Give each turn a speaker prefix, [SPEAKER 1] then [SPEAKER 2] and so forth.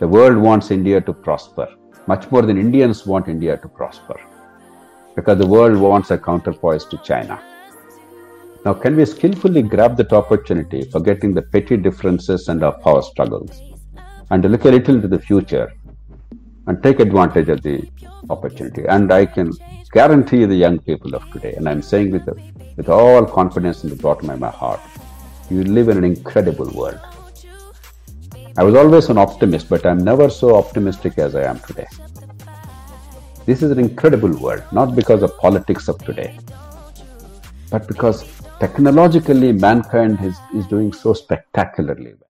[SPEAKER 1] The world wants India to prosper, much more than Indians want India to prosper, because the world wants a counterpoise to China. Now, can we skillfully grab that opportunity, forgetting the petty differences and our power struggles, and look a little into the future and take advantage of the opportunity? And I can guarantee the young people of today, and I'm saying with, with all confidence in the bottom of my heart, you live in an incredible world. I was always an optimist, but I'm never so optimistic as I am today. This is an incredible world, not because of politics of today, but because technologically mankind is, is doing so spectacularly well.